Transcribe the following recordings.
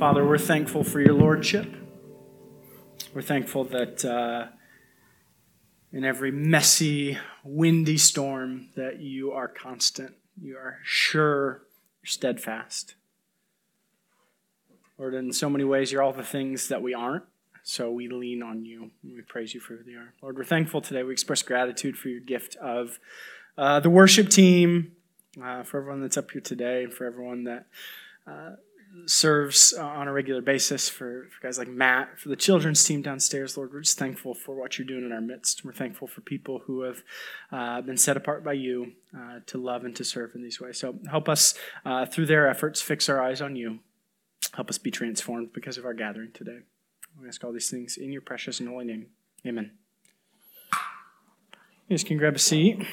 Father, we're thankful for your lordship. We're thankful that uh, in every messy, windy storm that you are constant, you are sure, you're steadfast. Lord, in so many ways, you're all the things that we aren't. So we lean on you and we praise you for who they are. Lord, we're thankful today. We express gratitude for your gift of uh, the worship team, uh, for everyone that's up here today, and for everyone that uh, serves uh, on a regular basis, for, for guys like Matt, for the children's team downstairs. Lord, we're just thankful for what you're doing in our midst. We're thankful for people who have uh, been set apart by you uh, to love and to serve in these ways. So help us through their efforts fix our eyes on you. Help us be transformed because of our gathering today. We ask all these things in your precious and holy name. Amen. You guys can grab a seat.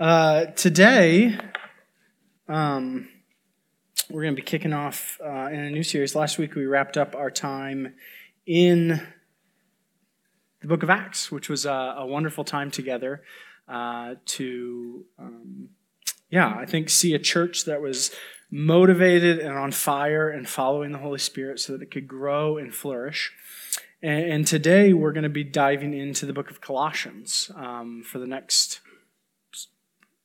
Uh, today, um, we're going to be kicking off uh, in a new series. Last week, we wrapped up our time in the book of Acts, which was a, a wonderful time together uh, to, um, yeah, I think, see a church that was motivated and on fire and following the Holy Spirit so that it could grow and flourish. And, today we're going to be diving into the book of Colossians um, for the next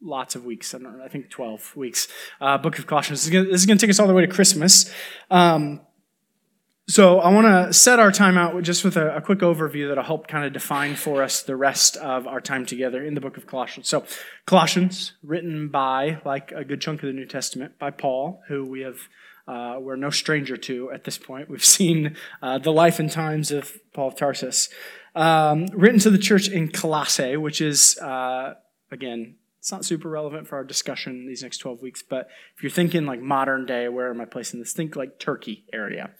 lots of weeks. I, know, I think 12 weeks. Uh, book of Colossians. This is going to take us all the way to Christmas. Um, so I want to set our time out just with a, a, quick overview that'll help kind of define for us the rest of our time together in the book of Colossians. So Colossians, written by, like a good chunk of the New Testament, by Paul, who we have uh, we're no stranger to at this point. We've seen uh, the life and times of Paul of Tarsus. Um, written to the church in Colossae, which is, uh, again, it's not super relevant for our discussion these next 12 weeks, but if you're thinking like modern day, where am I placing this? Think like Turkey area.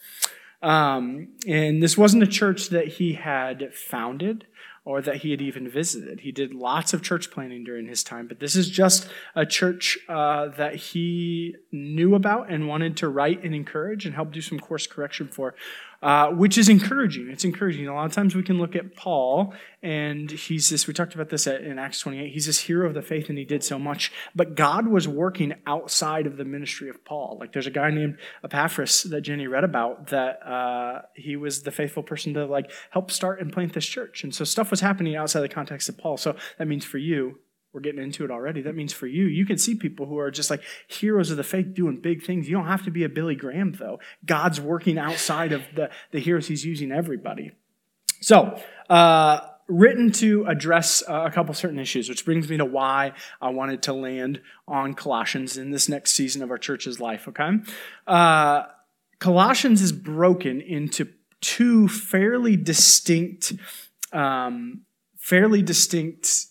Um, and this wasn't a church that he had founded or that he had even visited. He did lots of church planning during his time, but this is just a church uh, that he knew about and wanted to write and encourage and help do some course correction for uh, which is encouraging. It's encouraging. A lot of times we can look at Paul, and he's this, we talked about this in Acts 28, he's this hero of the faith, and he did so much. But God was working outside of the ministry of Paul. Like there's a guy named Epaphras that Jenny read about that uh, he was the faithful person to like help start and plant this church. And so stuff was happening outside the context of Paul. So that means for you, we're getting into it already. That means for you, you can see people who are just like heroes of the faith doing big things. You don't have to be a Billy Graham, though. God's working outside of the, the heroes, He's using everybody. So, uh, written to address uh, a couple certain issues, which brings me to why I wanted to land on Colossians in this next season of our church's life, okay? Uh, Colossians is broken into two fairly distinct, um, fairly distinct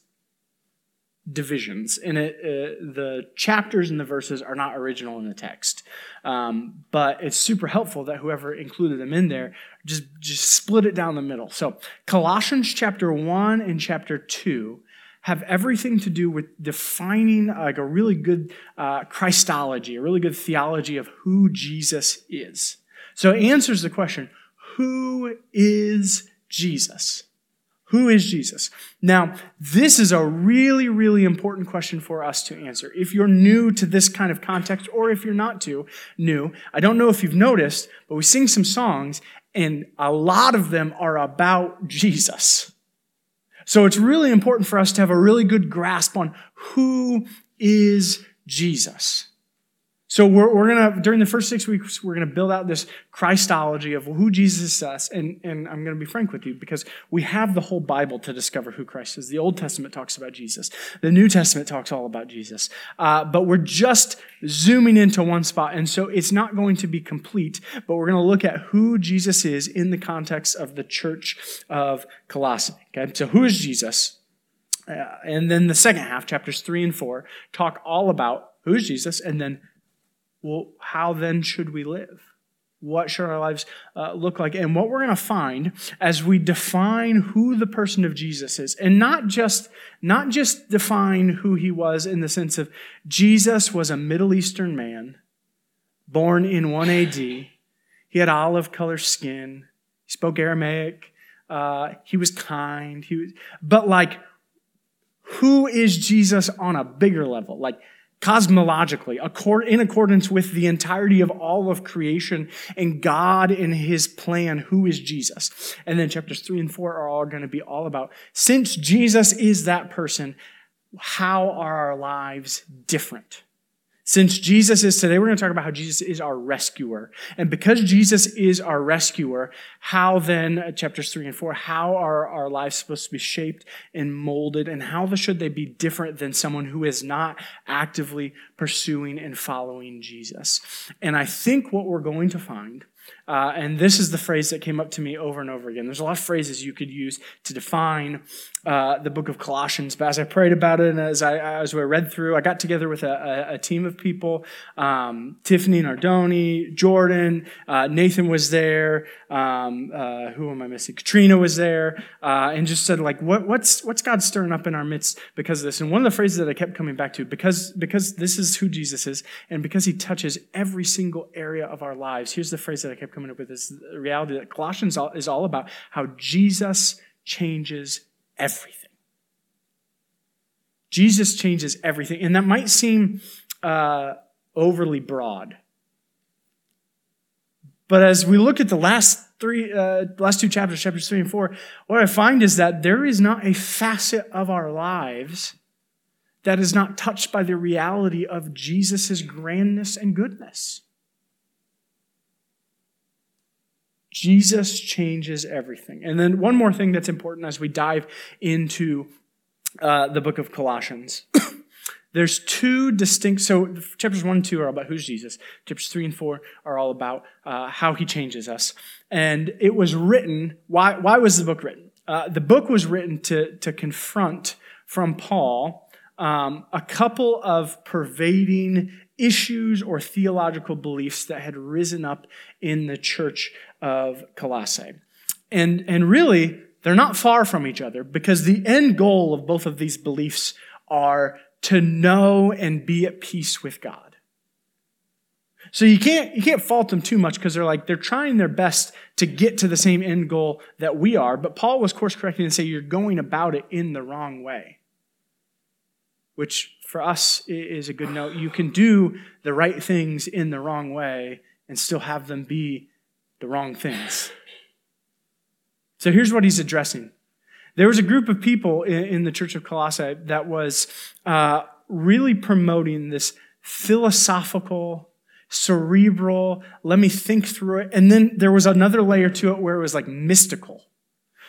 divisions and it, uh, the chapters and the verses are not original in the text. Um, but it's super helpful that whoever included them in there just just split it down the middle. So colossians chapter 1 and chapter 2 have everything to do with defining like a really good uh, christology a really good theology of who jesus is. So it answers the question who is jesus who is Jesus? Now, this is a really, really important question for us to answer. If you're new to this kind of context, or if you're not too new, I don't know if you've noticed, but we sing some songs, and a lot of them are about Jesus. So it's really important for us to have a really good grasp on who is Jesus. So we're, we're going to, during the first six weeks, we're going to build out this Christology of who Jesus is. And, and I'm going to be frank with you because we have the whole Bible to discover who Christ is. The Old Testament talks about Jesus. The New Testament talks all about Jesus. Uh, but we're just zooming into one spot. And so it's not going to be complete, but we're going to look at who Jesus is in the context of the church of Colossae. Okay. So who is Jesus? Uh, and then the second half, chapters three and four, talk all about who is Jesus and then well, how then should we live? What should our lives uh, look like? And what we're going to find as we define who the person of Jesus is, and not just, not just define who he was in the sense of Jesus was a Middle Eastern man born in 1 AD. He had olive color skin. He spoke Aramaic. Uh, he was kind. He was, but like, who is Jesus on a bigger level? Like, cosmologically, in accordance with the entirety of all of creation and God in his plan, who is Jesus. And then chapters three and four are all going to be all about, since Jesus is that person, how are our lives different? Since Jesus is today, we're going to talk about how Jesus is our rescuer. And because Jesus is our rescuer, how then, uh, chapters three and four, how are our lives supposed to be shaped and molded? And how should they be different than someone who is not actively pursuing and following Jesus? And I think what we're going to find uh, and this is the phrase that came up to me over and over again. There's a lot of phrases you could use to define uh, the book of Colossians. But as I prayed about it and as I, as I read through, I got together with a, a, a team of people um, Tiffany Nardoni, Jordan, uh, Nathan was there. Um, uh, who am I missing? Katrina was there. Uh, and just said, like, what, what's, what's God stirring up in our midst because of this? And one of the phrases that I kept coming back to, because, because this is who Jesus is and because he touches every single area of our lives, here's the phrase that I kept coming up with is the reality that Colossians is all about how Jesus changes everything. Jesus changes everything. And that might seem uh, overly broad. But as we look at the last three, uh, last two chapters, chapters three and four, what I find is that there is not a facet of our lives that is not touched by the reality of Jesus' grandness and goodness. Jesus changes everything. And then one more thing that's important as we dive into uh, the book of Colossians. There's two distinct, so chapters one and two are about who's Jesus. Chapters three and four are all about uh, how he changes us. And it was written, why, why was the book written? Uh, the book was written to, to confront from Paul um, a couple of pervading issues or theological beliefs that had risen up in the church of Colossae. And, and really, they're not far from each other because the end goal of both of these beliefs are to know and be at peace with God. So you can't, you can't fault them too much because they're like, they're trying their best to get to the same end goal that we are. But Paul was course correcting and say you're going about it in the wrong way. Which for us is a good note. You can do the right things in the wrong way and still have them be the wrong things. So here's what he's addressing. There was a group of people in, the church of Colossae that was uh, really promoting this philosophical, cerebral, let me think through it. And then there was another layer to it where it was like mystical.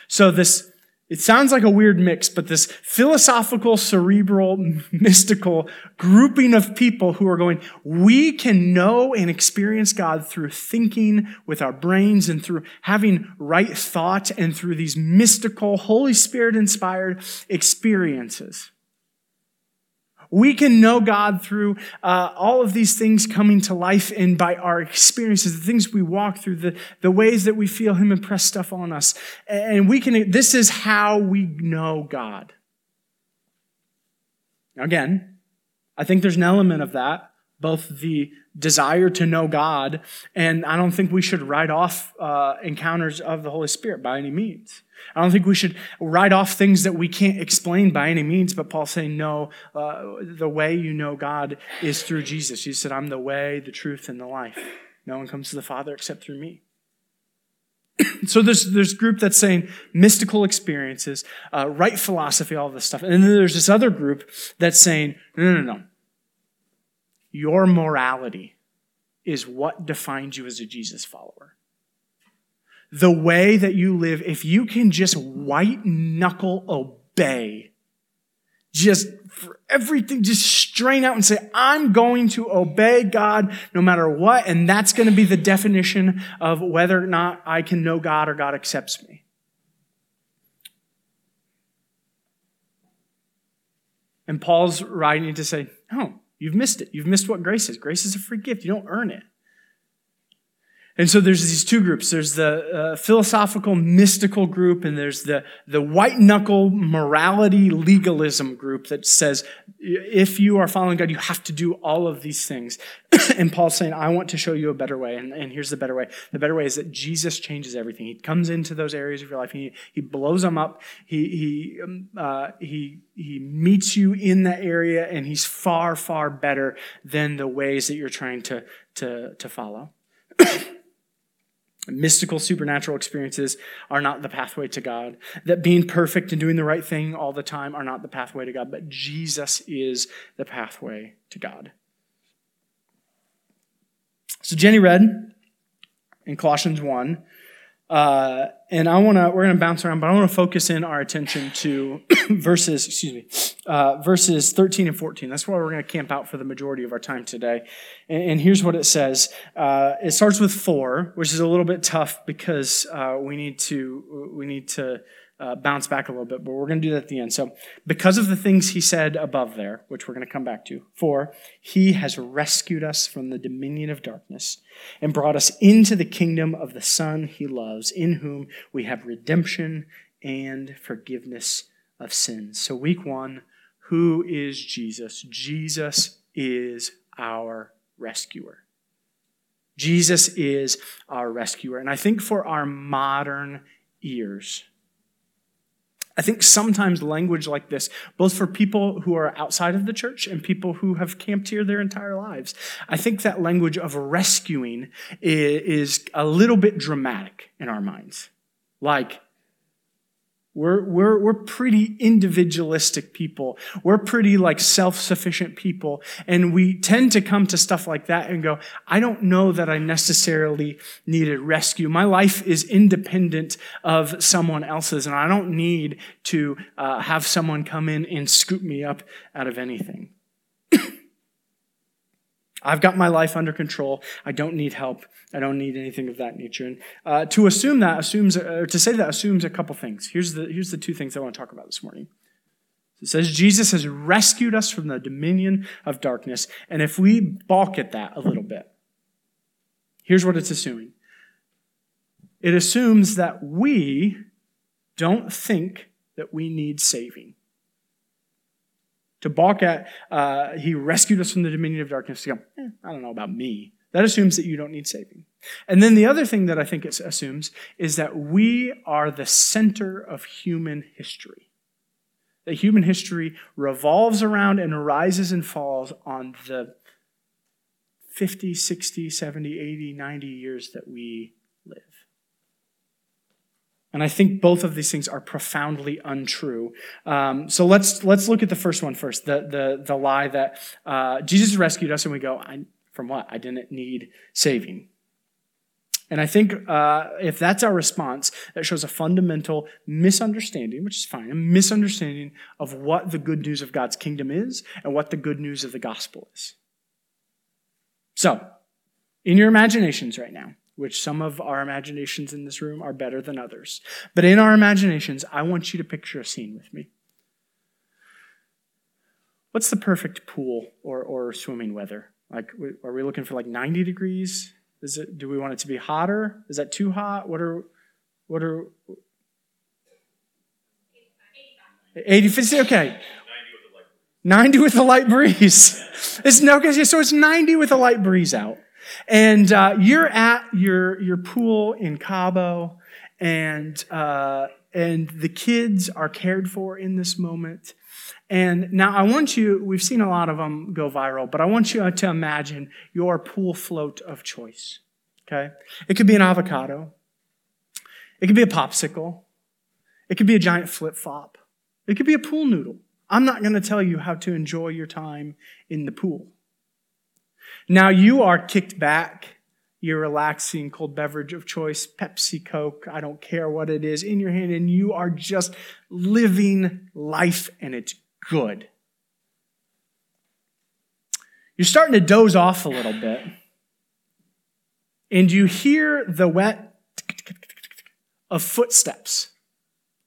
So this it sounds like a weird mix, but this philosophical, cerebral, mystical grouping of people who are going, we can know and experience God through thinking with our brains and through having right thought and through these mystical, Holy Spirit inspired experiences. We can know God through uh, all of these things coming to life and by our experiences, the things we walk through, the, the ways that we feel Him impress stuff on us. And we can, this is how we know God. Again, I think there's an element of that, both the desire to know God, and I don't think we should write off uh, encounters of the Holy Spirit by any means. I don't think we should write off things that we can't explain by any means, but Paul's saying, no, uh, the way you know God is through Jesus. He said, I'm the way, the truth, and the life. No one comes to the Father except through me. so there's there's group that's saying mystical experiences, uh, right philosophy, all this stuff, and then there's this other group that's saying no, no, no. Your morality is what defines you as a Jesus follower the way that you live, if you can just white knuckle obey, just for everything, just strain out and say, I'm going to obey God no matter what. And that's going to be the definition of whether or not I can know God or God accepts me. And Paul's writing to say, no, you've missed it. You've missed what grace is. Grace is a free gift. You don't earn it. And so there's these two groups. There's the uh, philosophical, mystical group, and there's the, the white knuckle morality legalism group that says if you are following God, you have to do all of these things. and Paul's saying, I want to show you a better way. And, and here's the better way. The better way is that Jesus changes everything. He comes into those areas of your life. He, he blows them up. He, he, um, uh, he, he meets you in that area, and he's far, far better than the ways that you're trying to, to, to follow. mystical supernatural experiences are not the pathway to God. That being perfect and doing the right thing all the time are not the pathway to God, but Jesus is the pathway to God. So Jenny read in Colossians 1 uh, and I want to, we're going to bounce around, but I want to focus in our attention to verses, excuse me, uh, verses 13 and 14. That's where we're going to camp out for the majority of our time today. And, and here's what it says. Uh, it starts with four, which is a little bit tough because uh, we need to, we need to uh, bounce back a little bit, but we're going to do that at the end. So, because of the things he said above there, which we're going to come back to, for he has rescued us from the dominion of darkness and brought us into the kingdom of the Son he loves, in whom we have redemption and forgiveness of sins. So, week one, who is Jesus? Jesus is our rescuer. Jesus is our rescuer. And I think for our modern ears, I think sometimes language like this, both for people who are outside of the church and people who have camped here their entire lives, I think that language of rescuing is a little bit dramatic in our minds. Like, we're, we're, we're pretty individualistic people. We're pretty like self-sufficient people. And we tend to come to stuff like that and go, I don't know that I necessarily needed rescue. My life is independent of someone else's and I don't need to uh, have someone come in and scoop me up out of anything. I've got my life under control. I don't need help. I don't need anything of that nature. And uh, to assume that assumes, uh, to say that assumes a couple things. Here's the, here's the two things I want to talk about this morning. It says Jesus has rescued us from the dominion of darkness. And if we balk at that a little bit, here's what it's assuming it assumes that we don't think that we need saving. To balk at, uh, he rescued us from the dominion of darkness. To go, eh, I don't know about me. That assumes that you don't need saving. And then the other thing that I think it assumes is that we are the center of human history. That human history revolves around and rises and falls on the 50, 60, 70, 80, 90 years that we. And I think both of these things are profoundly untrue. Um, so let's let's look at the first one first. The the the lie that uh, Jesus rescued us, and we go, from what? I didn't need saving. And I think uh, if that's our response, that shows a fundamental misunderstanding, which is fine, a misunderstanding of what the good news of God's kingdom is and what the good news of the gospel is. So, in your imaginations right now, which some of our imaginations in this room are better than others, but in our imaginations, I want you to picture a scene with me. What's the perfect pool or, or swimming weather? Like, are we looking for like 90 degrees? Is it, do we want it to be hotter? Is that too hot? What are, what are, 80, okay. 90 with a light breeze. It's no, so it's 90 with a light breeze out. And uh, you're at your, your pool in Cabo, and, uh, and the kids are cared for in this moment. And now I want you, we've seen a lot of them go viral, but I want you to imagine your pool float of choice. Okay? It could be an avocado. It could be a popsicle. It could be a giant flip flop. It could be a pool noodle. I'm not going to tell you how to enjoy your time in the pool. Now you are kicked back your relaxing cold beverage of choice, Pepsi, Coke, I don't care what it is, in your hand, and you are just living life and it's good. You're starting to doze off a little bit, and you hear the wet of footsteps.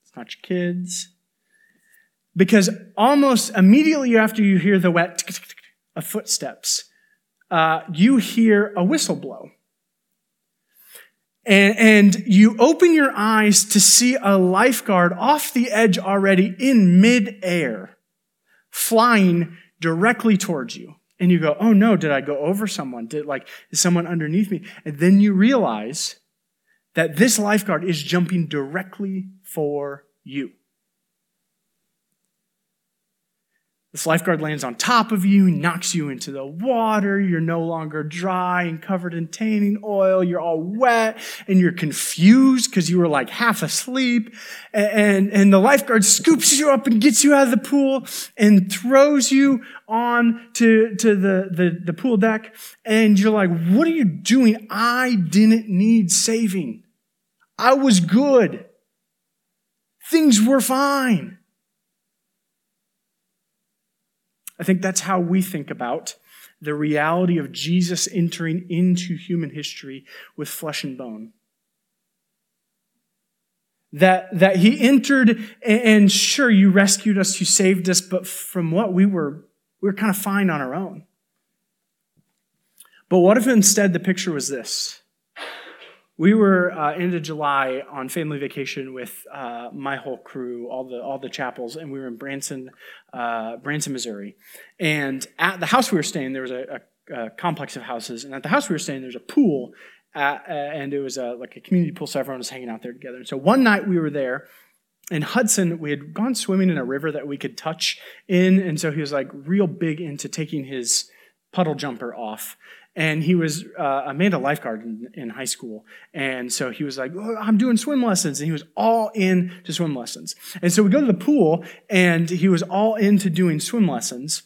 It's not your kids. Because almost immediately after you hear the wet of footsteps, uh, you hear a whistle blow. and, and you open your eyes to see a lifeguard off the edge already in midair, flying directly towards you. And you go, oh no, did I go over someone? Did like, is someone underneath me? And then you realize that this lifeguard is jumping directly for you. This lifeguard lands on top of you, knocks you into the water. You're no longer dry and covered in tanning oil. You're all wet and you're confused because you were like half asleep. And, and the lifeguard scoops you up and gets you out of the pool and throws you on to, to the, the, the pool deck. And you're like, what are you doing? I didn't need saving. I was good. Things were fine. I think that's how we think about the reality of Jesus entering into human history with flesh and bone. That, that he entered and sure, you rescued us, you saved us, but from what we were, we were kind of fine on our own. But what if instead the picture was this? We were uh, end of July on family vacation with uh, my whole crew, all the all the chapels, and we were in Branson, uh, Branson, Missouri. And at the house we were staying, there was a, a, a complex of houses, and at the house we were staying, there's a pool, at, and it was a, like a community pool, so everyone was hanging out there together. And so one night we were there, in Hudson, we had gone swimming in a river that we could touch in, and so he was like real big into taking his puddle jumper off and he was uh, a Amanda lifeguard in, in, high school, and so he was like, oh, "I'm doing swim lessons," and he was all in to swim lessons. And so we go to the pool, and he was all into doing swim lessons,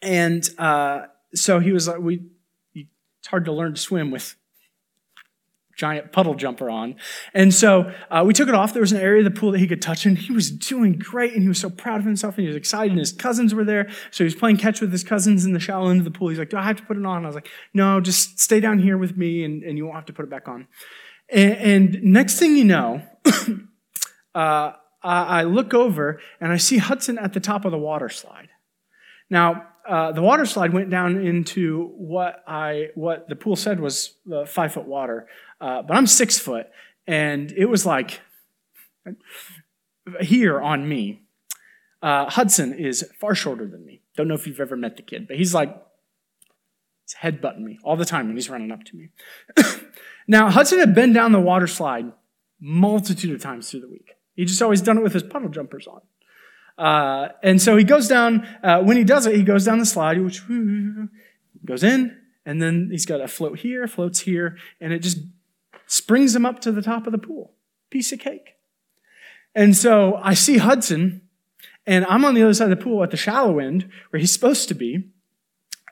and uh, so he was like, "We." It's hard to learn to swim with giant puddle jumper on. And so uh, we took it off. There was an area of the pool that he could touch, and he was doing great, and he was so proud of himself, and he was excited, and his cousins were there. So he was playing catch with his cousins in the shallow end of the pool. He's like, Do I have to put it on? I was like, No, just stay down here with me, and, and you won't have to put it back on. And, and next thing you know, uh, I look over, and I see Hudson at the top of the water slide. Now, uh, the water slide went down into what I what the pool said was uh, five foot water. Uh, but I'm six foot, and it was like here on me. Uh, Hudson is far shorter than me. Don't know if you've ever met the kid, but he's like, he's headbutting me all the time when he's running up to me. now, Hudson had been down the water slide multitude of times through the week. He just always done it with his puddle jumpers on. Uh, and so he goes down, uh, when he does it, he goes down the slide, which goes in, and then he's got a float here, floats here, and it just springs him up to the top of the pool. Piece of cake. And so I see Hudson, and I'm on the other side of the pool at the shallow end where he's supposed to be.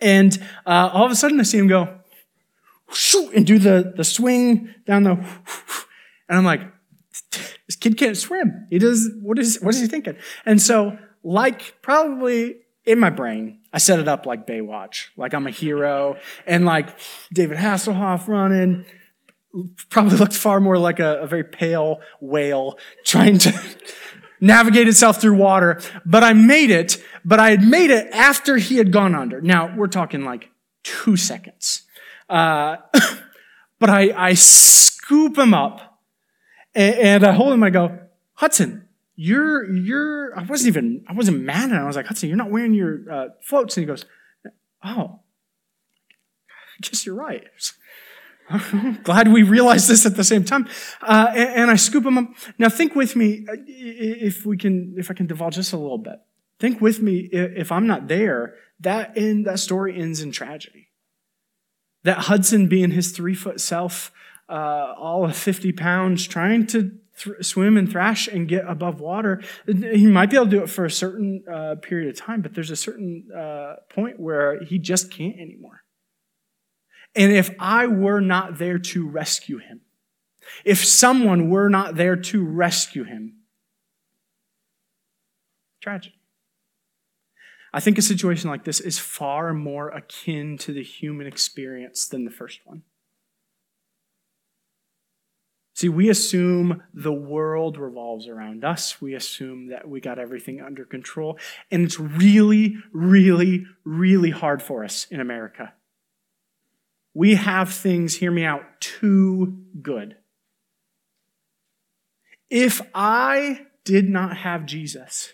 And uh, all of a sudden I see him go, shoot, and do the, the swing down the, and I'm like, this kid can't swim. He does, what is, what is he thinking? And so, like probably in my brain, I set it up like Baywatch, like I'm a hero, and like David Hasselhoff running, probably looked far more like a, a very pale whale trying to navigate itself through water. But I made it, but I had made it after he had gone under. Now, we're talking like two seconds. Uh, but I, I scoop him up and, and I hold him. I go, Hudson, you're, you're, I wasn't even, I wasn't mad at him. I was like, Hudson, you're not wearing your uh, floats. And he goes, Oh, I guess you're right. Glad we realized this at the same time. Uh, and, and, I scoop them up. Now think with me, uh, if we can, if I can divulge just a little bit. Think with me, if I'm not there, that end, that story ends in tragedy. That Hudson being his three foot self, uh, all of 50 pounds, trying to th- swim and thrash and get above water, he might be able to do it for a certain uh, period of time, but there's a certain uh, point where he just can't anymore. And if I were not there to rescue him, if someone were not there to rescue him, tragedy. I think a situation like this is far more akin to the human experience than the first one. See, we assume the world revolves around us. We assume that we got everything under control. And it's really, really, really hard for us in America we have things, hear me out, too good. If I did not have Jesus,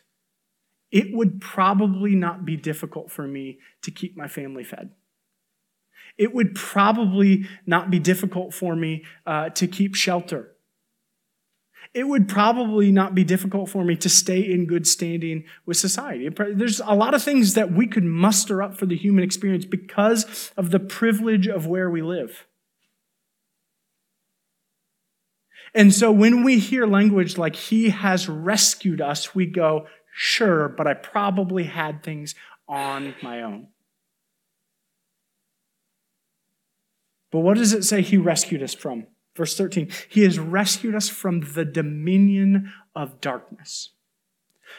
it would probably not be difficult for me to keep my family fed. It would probably not be difficult for me uh, to keep shelter. It would probably not be difficult for me to stay in good standing with society. There's a lot of things that we could muster up for the human experience because of the privilege of where we live. And so when we hear language like, He has rescued us, we go, Sure, but I probably had things on my own. But what does it say He rescued us from? Verse 13 He has rescued us from the dominion of darkness.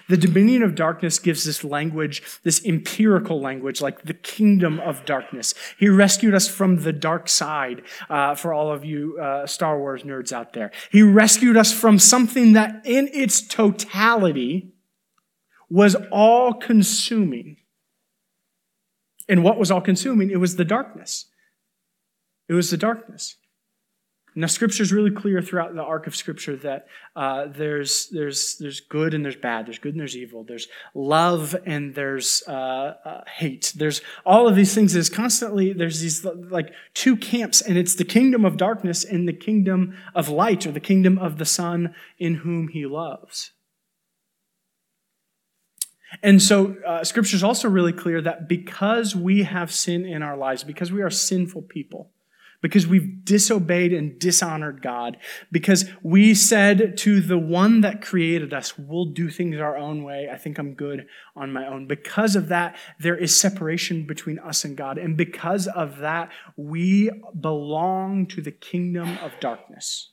The dominion of darkness gives this language, this empirical language, like the kingdom of darkness. He rescued us from the dark side, uh, for all of you uh, Star Wars nerds out there. He rescued us from something that in its totality was all consuming. And what was all consuming? It was the darkness. It was the darkness. Now, Scripture is really clear throughout the arc of Scripture that uh, there's there's there's good and there's bad. There's good and there's evil. There's love and there's uh, uh, hate. There's all of these things. There's constantly there's these like two camps, and it's the kingdom of darkness and the kingdom of light, or the kingdom of the Son in whom He loves. And so, uh, Scripture is also really clear that because we have sin in our lives, because we are sinful people because we've disobeyed and dishonored God, because we said to the one that created us, we'll do things our own way. I think I'm good on my own. Because of that, there is separation between us and God. And because of that, we belong to the kingdom of darkness.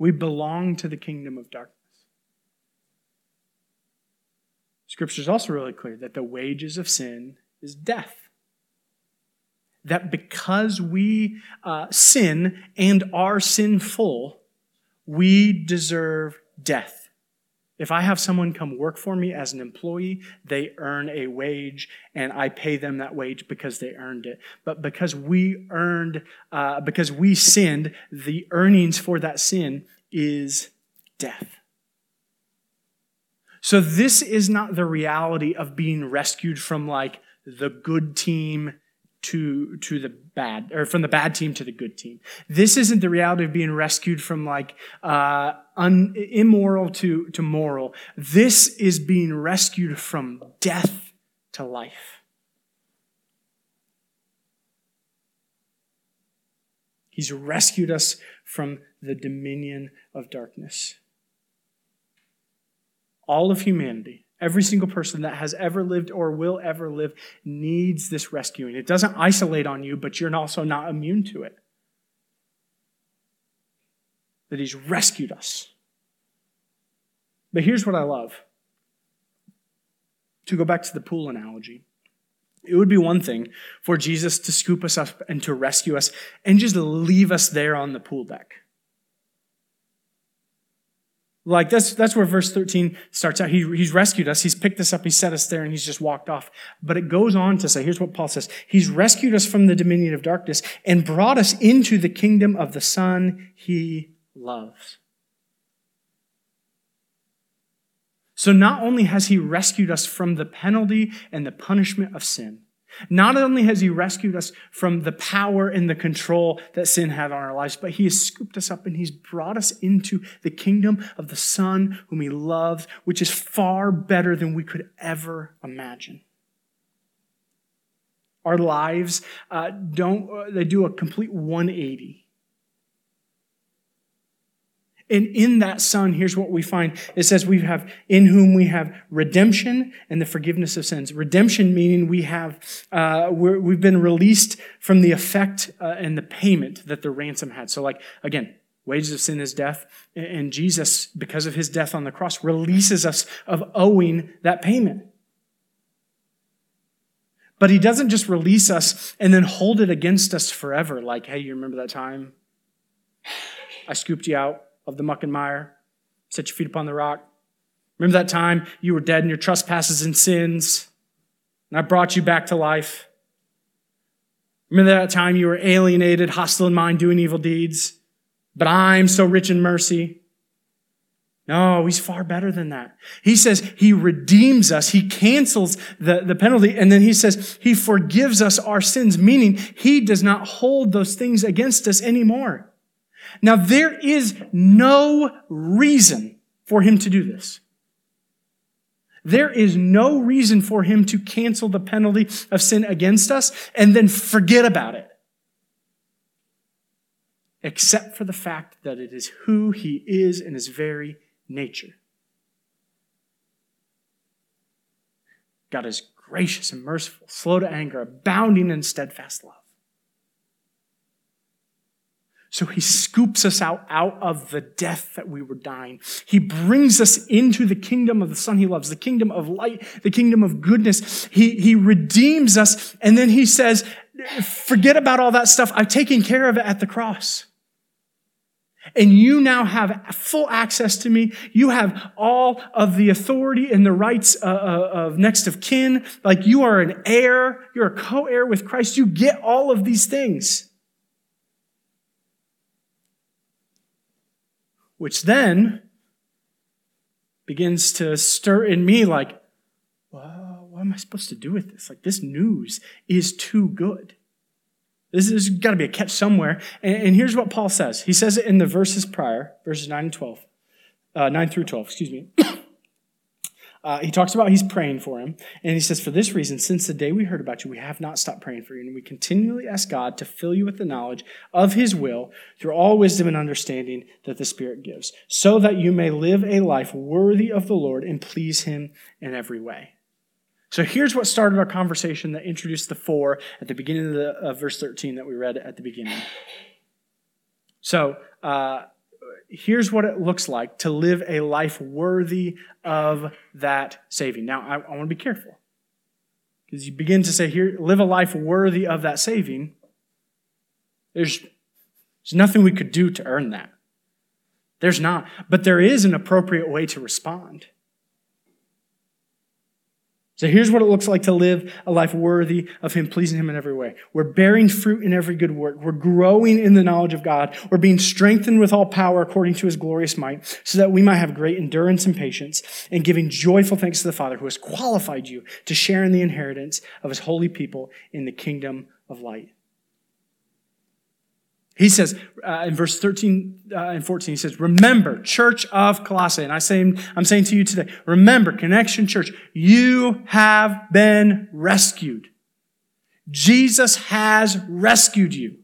We belong to the kingdom of darkness. Scripture is also really clear that the wages of sin is death that because we uh, sin and are sinful, we deserve death. If I have someone come work for me as an employee, they earn a wage and I pay them that wage because they earned it. But because we earned, uh, because we sinned, the earnings for that sin is death. So this is not the reality of being rescued from like the good team to to the bad or from the bad team to the good team. This isn't the reality of being rescued from like uh, un, immoral to to moral. This is being rescued from death to life. He's rescued us from the dominion of darkness. All of humanity Every single person that has ever lived or will ever live needs this rescuing. It doesn't isolate on you, but you're also not immune to it. That He's rescued us. But here's what I love. To go back to the pool analogy, it would be one thing for Jesus to scoop us up and to rescue us and just leave us there on the pool deck. Like that's that's where verse 13 starts out. He, he's rescued us, he's picked us up, he set us there, and he's just walked off. But it goes on to say, here's what Paul says. He's rescued us from the dominion of darkness and brought us into the kingdom of the Son he loves. So not only has he rescued us from the penalty and the punishment of sin, not only has He rescued us from the power and the control that sin had on our lives, but He has scooped us up and He's brought us into the kingdom of the Son whom He loves, which is far better than we could ever imagine. Our lives uh, don't, uh, they do a complete 180 and in that Son, here's what we find. It says we have, in whom we have redemption and the forgiveness of sins. Redemption meaning we have, uh, we have been released from the effect uh, and the payment that the ransom had. So like, again, wages of sin is death. And Jesus, because of his death on the cross, releases us of owing that payment. But he doesn't just release us and then hold it against us forever. Like, hey, you remember that time I scooped you out? Of the muck and mire. Set your feet upon the rock. Remember that time you were dead in your trespasses and sins, and I brought you back to life? Remember that time you were alienated, hostile in mind, doing evil deeds? But I'm so rich in mercy. No, he's far better than that. He says he redeems us. He cancels the, the penalty. And then he says he forgives us our sins, meaning he does not hold those things against us anymore. Now, there is no reason for him to do this. There is no reason for him to cancel the penalty of sin against us and then forget about it. Except for the fact that it is who he is in his very nature. God is gracious and merciful, slow to anger, abounding in steadfast love. So he scoops us out, out of the death that we were dying. He brings us into the kingdom of the Son he loves, the kingdom of light, the kingdom of goodness. He, he redeems us. And then he says, forget about all that stuff. I've taken care of it at the cross. And you now have full access to me. You have all of the authority and the rights uh, uh, of next of kin. Like you are an heir. You're a co-heir with Christ. You get all of these things. Which then begins to stir in me like, well, what am I supposed to do with this? Like, this news is too good. This has got to be a catch somewhere. And, and, here's what Paul says. He says it in the verses prior, verses 9 and 12, uh, 9 through 12, excuse me. Uh, he talks about he's praying for him. And he says, For this reason, since the day we heard about you, we have not stopped praying for you. And we continually ask God to fill you with the knowledge of his will through all wisdom and understanding that the Spirit gives, so that you may live a life worthy of the Lord and please him in every way. So here's what started our conversation that introduced the four at the beginning of, the, verse 13 that we read at the beginning. So, uh, here's what it looks like to live a life worthy of that saving. Now, I, I want to be careful because you begin to say, here, live a life worthy of that saving. There's, there's nothing we could do to earn that. There's not. But there is an appropriate way to respond. So here's what it looks like to live a life worthy of Him, pleasing Him in every way. We're bearing fruit in every good work. We're growing in the knowledge of God. We're being strengthened with all power according to His glorious might, so that we might have great endurance and patience, and giving joyful thanks to the Father who has qualified you to share in the inheritance of His holy people in the kingdom of light. He says uh, in verse 13 uh, and 14, he says, Remember, church of Colossae. And I say, I'm saying to you today, remember, Connection Church, you have been rescued. Jesus has rescued you.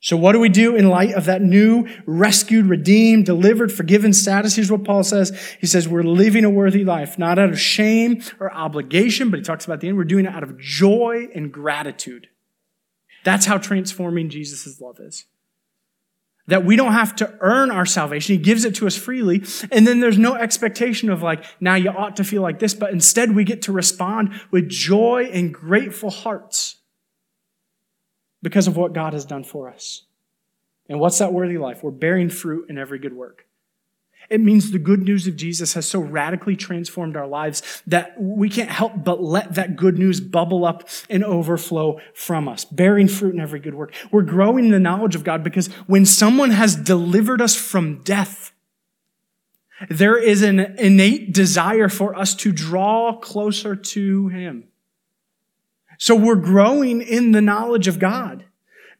So, what do we do in light of that new, rescued, redeemed, delivered, forgiven status? Here's what Paul says. He says, We're living a worthy life, not out of shame or obligation, but he talks about the end. We're doing it out of joy and gratitude. That's how transforming Jesus' love is. That we don't have to earn our salvation. He gives it to us freely. And then there's no expectation of like, now you ought to feel like this, but instead we get to respond with joy and grateful hearts because of what God has done for us. And what's that worthy life? We're bearing fruit in every good work. It means the good news of Jesus has so radically transformed our lives that we can't help but let that good news bubble up and overflow from us, bearing fruit in every good work. We're growing in the knowledge of God because when someone has delivered us from death, there is an innate desire for us to draw closer to Him. So we're growing in the knowledge of God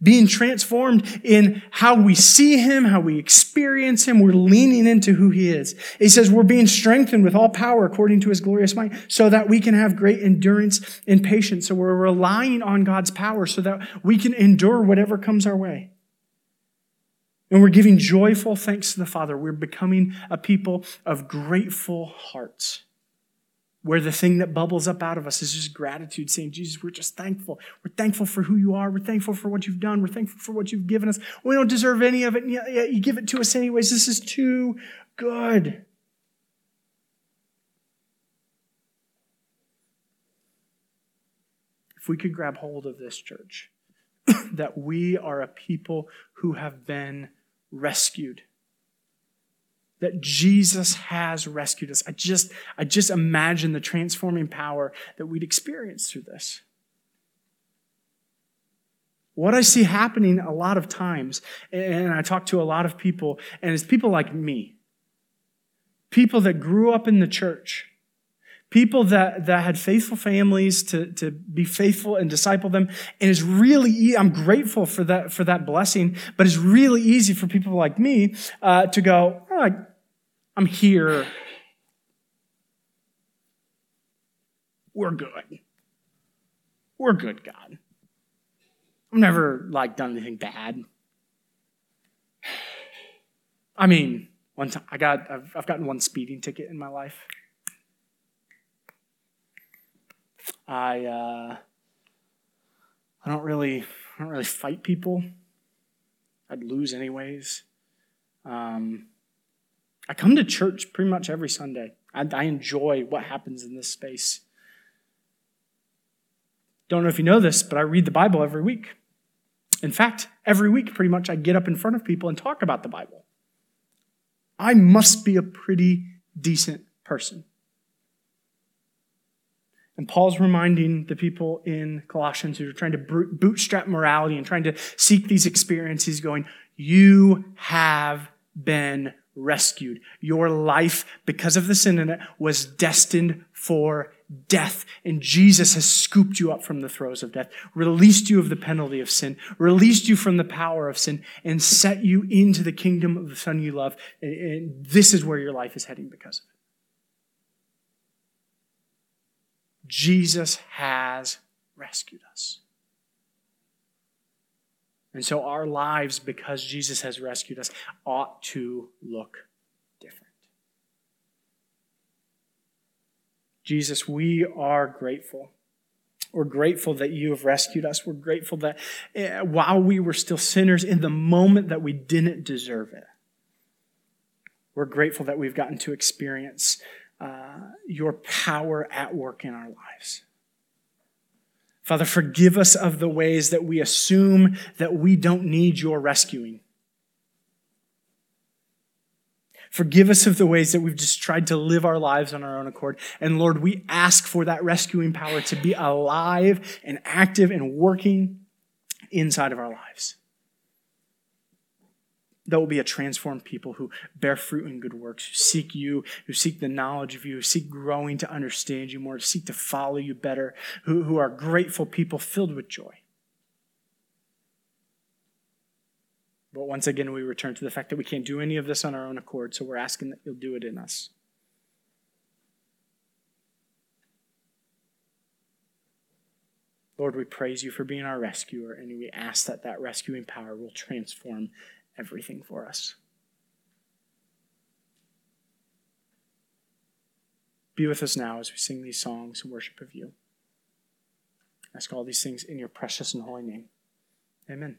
being transformed in how we see him, how we experience him. We're leaning into who he is. He says we're being strengthened with all power according to his glorious might so that we can have great endurance and patience. So we're relying on God's power so that we can endure whatever comes our way. And we're giving joyful thanks to the Father. We're becoming a people of grateful hearts where the thing that bubbles up out of us is just gratitude, saying, Jesus, we're just thankful. We're thankful for who you are. We're thankful for what you've done. We're thankful for what you've given us. We don't deserve any of it, and yet, you give it to us anyways. This is too good. If we could grab hold of this church, that we are a people who have been rescued that Jesus has rescued us. I just, I just imagine the transforming power that we'd experience through this. What I see happening a lot of times, and I talk to a lot of people, and it's people like me, people that grew up in the church, people that, that had faithful families to, to be faithful and disciple them. And it's really, I'm grateful for that, for that blessing, but it's really easy for people like me uh, to go, oh, I'm here. We're good. We're good, God. I've never like done anything bad. I mean, one time I got I've, I've gotten one speeding ticket in my life. I uh, I don't really I don't really fight people. I'd lose anyways. Um, I come to church pretty much every Sunday. I, I enjoy what happens in this space. Don't know if you know this, but I read the Bible every week. In fact, every week, pretty much, I get up in front of people and talk about the Bible. I must be a pretty decent person. And Paul's reminding the people in Colossians who are trying to bootstrap morality and trying to seek these experiences, going, You have been rescued. Your life, because of the sin in it, was destined for death. And Jesus has scooped you up from the throes of death, released you of the penalty of sin, released you from the power of sin, and set you into the kingdom of the Son you love. And this is where your life is heading because of it. Jesus has rescued us. And so our lives, because Jesus has rescued us, ought to look different. Jesus, we are grateful. We're grateful that you have rescued us. We're grateful that eh, while we were still sinners, in the moment that we didn't deserve it, we're grateful that we've gotten to experience uh, your power at work in our lives. Father, forgive us of the ways that we assume that we don't need your rescuing. Forgive us of the ways that we've just tried to live our lives on our own accord. And Lord, we ask for that rescuing power to be alive and active and working inside of our lives that will be a transformed people who bear fruit in good works, who seek you, who seek the knowledge of you, who seek growing to understand you more, seek to follow you better, who, who are grateful people filled with joy. But once again, we return to the fact that we can't do any of this on our own accord, so we're asking that you'll do it in us. Lord, we praise you for being our rescuer, and we ask that that rescuing power will transform everything for us. Be with us now as we sing these songs in worship of you. Ask all these things in your precious and holy name. Amen.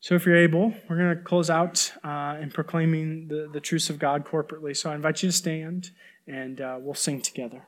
So, if you're able, we're going to close out uh, in proclaiming the, the truths of God corporately. So, I invite you to stand and uh, we'll sing together.